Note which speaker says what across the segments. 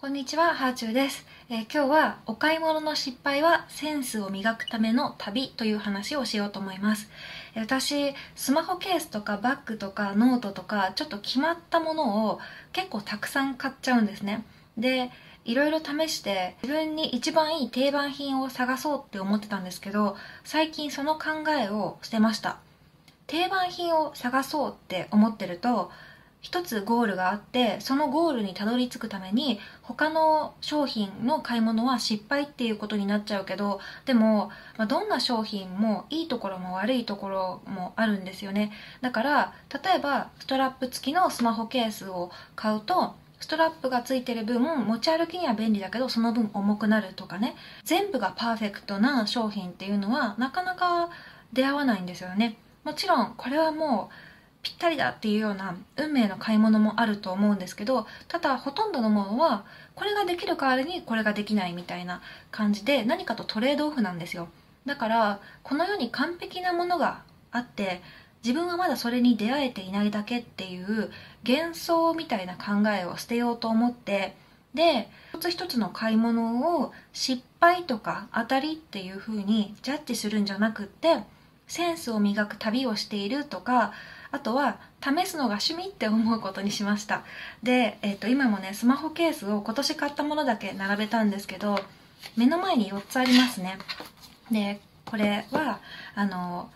Speaker 1: こんにちは、はあちゅうです、えー、今日はお買い物の失敗はセンスを磨くための旅という話をしようと思います。私、スマホケースとかバッグとかノートとかちょっと決まったものを結構たくさん買っちゃうんですね。で、いろいろ試して自分に一番いい定番品を探そうって思ってたんですけど、最近その考えを捨てました。定番品を探そうって思ってると、一つゴールがあってそのゴールにたどり着くために他の商品の買い物は失敗っていうことになっちゃうけどでも、まあ、どんな商品もいいところも悪いところもあるんですよね。だから例えばストラップ付きのスマホケースを買うとストラップが付いてる分持ち歩きには便利だけどその分重くなるとかね。全部がパーフェクトな商品っていうのはなかなか出会わないんですよね。もちろんこれはもうぴったりだっていうような運命の買い物もあると思うんですけどただほとんどのものはこれができる代わりにこれができないみたいな感じで何かとトレードオフなんですよ。だからこの世に完璧なものがあって自分はまだそれに出会えていないだけっていう幻想みたいな考えを捨てようと思ってで一つ一つの買い物を失敗とか当たりっていう風にジャッジするんじゃなくってセンスを磨く旅をしているとかあとは試すのが趣味って思うことにしました。で、えー、と今もねスマホケースを今年買ったものだけ並べたんですけど目の前に4つありますね。でこれはあの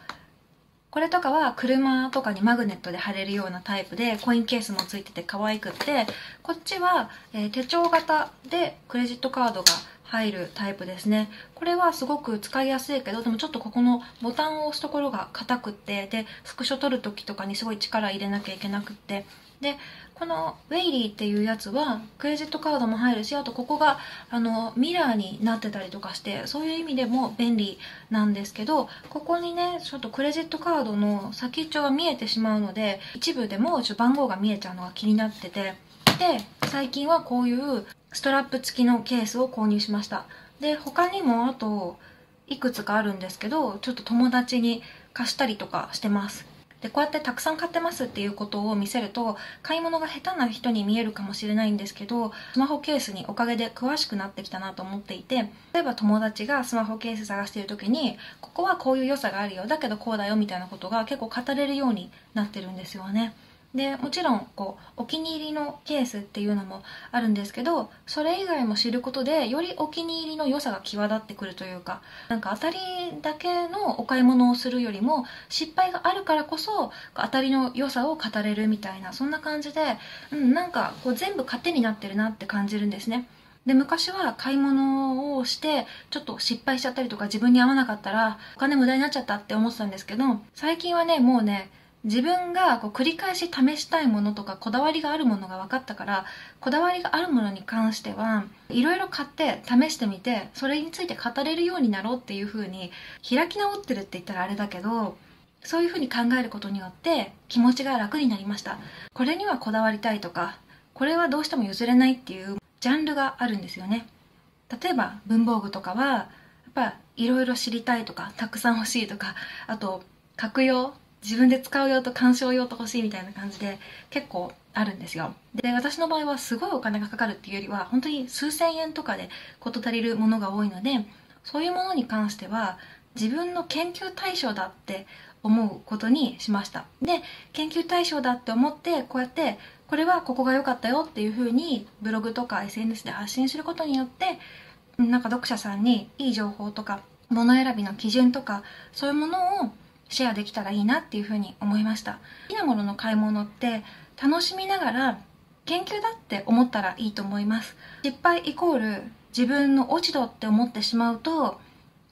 Speaker 1: これとかは車とかにマグネットで貼れるようなタイプでコインケースもついてて可愛くってこっちは、えー、手帳型でクレジットカードが入るタイプですね。これはすごく使いやすいけどでもちょっとここのボタンを押すところが硬くってでスクショ撮る時とかにすごい力入れなきゃいけなくって。でこのウェイリーっていうやつはクレジットカードも入るしあとここがあのミラーになってたりとかしてそういう意味でも便利なんですけどここにねちょっとクレジットカードの先っちょが見えてしまうので一部でもちょ番号が見えちゃうのが気になってて。で最近はこういうストラップ付きのケースを購入しましたで他にもあといくつかあるんですけどちょっと友達に貸したりとかしてますでこうやってたくさん買ってますっていうことを見せると買い物が下手な人に見えるかもしれないんですけどスマホケースにおかげで詳しくなってきたなと思っていて例えば友達がスマホケース探してる時にここはこういう良さがあるよだけどこうだよみたいなことが結構語れるようになってるんですよね。でもちろんこうお気に入りのケースっていうのもあるんですけどそれ以外も知ることでよりお気に入りの良さが際立ってくるというかなんか当たりだけのお買い物をするよりも失敗があるからこそ当たりの良さを語れるみたいなそんな感じで、うん、なんかこう全部糧になってるなって感じるんですね。で昔は買い物をしてちょっと失敗しちゃったりとか自分に合わなかったらお金無駄になっちゃったって思ってたんですけど最近はねもうね自分がこう繰り返し試したいものとかこだわりがあるものが分かったからこだわりがあるものに関してはいろいろ買って試してみてそれについて語れるようになろうっていう風に開き直ってるって言ったらあれだけどそういう風に考えることによって気持ちが楽になりました。これにはこだわりたいとかこれはどうしても譲れないっていうジャンルがあるんですよね。例えば文房具とかはやっぱいろいろ知りたいとかたくさん欲しいとかあと格用自分で使う用と鑑賞用と欲しいみたいな感じで結構あるんですよ。で私の場合はすごいお金がかかるっていうよりは本当に数千円とかで事足りるものが多いのでそういうものに関しては自分の研究対象だって思うことにしました。で研究対象だって思ってこうやってこれはここが良かったよっていう風にブログとか SNS で発信することによってなんか読者さんにいい情報とか物選びの基準とかそういうものをシェアできたらいいなっていうふうに思いました。好きなものの買い物って楽しみながら研究だって思ったらいいと思います。失敗イコール自分の落ち度って思ってしまうと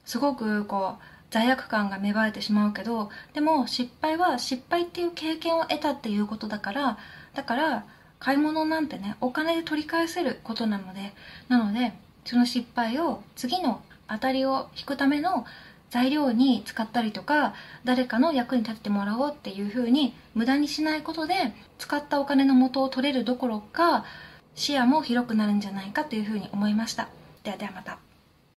Speaker 1: すごくこう罪悪感が芽生えてしまうけどでも失敗は失敗っていう経験を得たっていうことだからだから買い物なんてねお金で取り返せることなのでなのでその失敗を次の当たりを引くための材料に使ったりとか誰かの役に立ってもらおうっていう風に無駄にしないことで使ったお金の元を取れるどころか視野も広くなるんじゃないかというふうに思いました。ではではまた。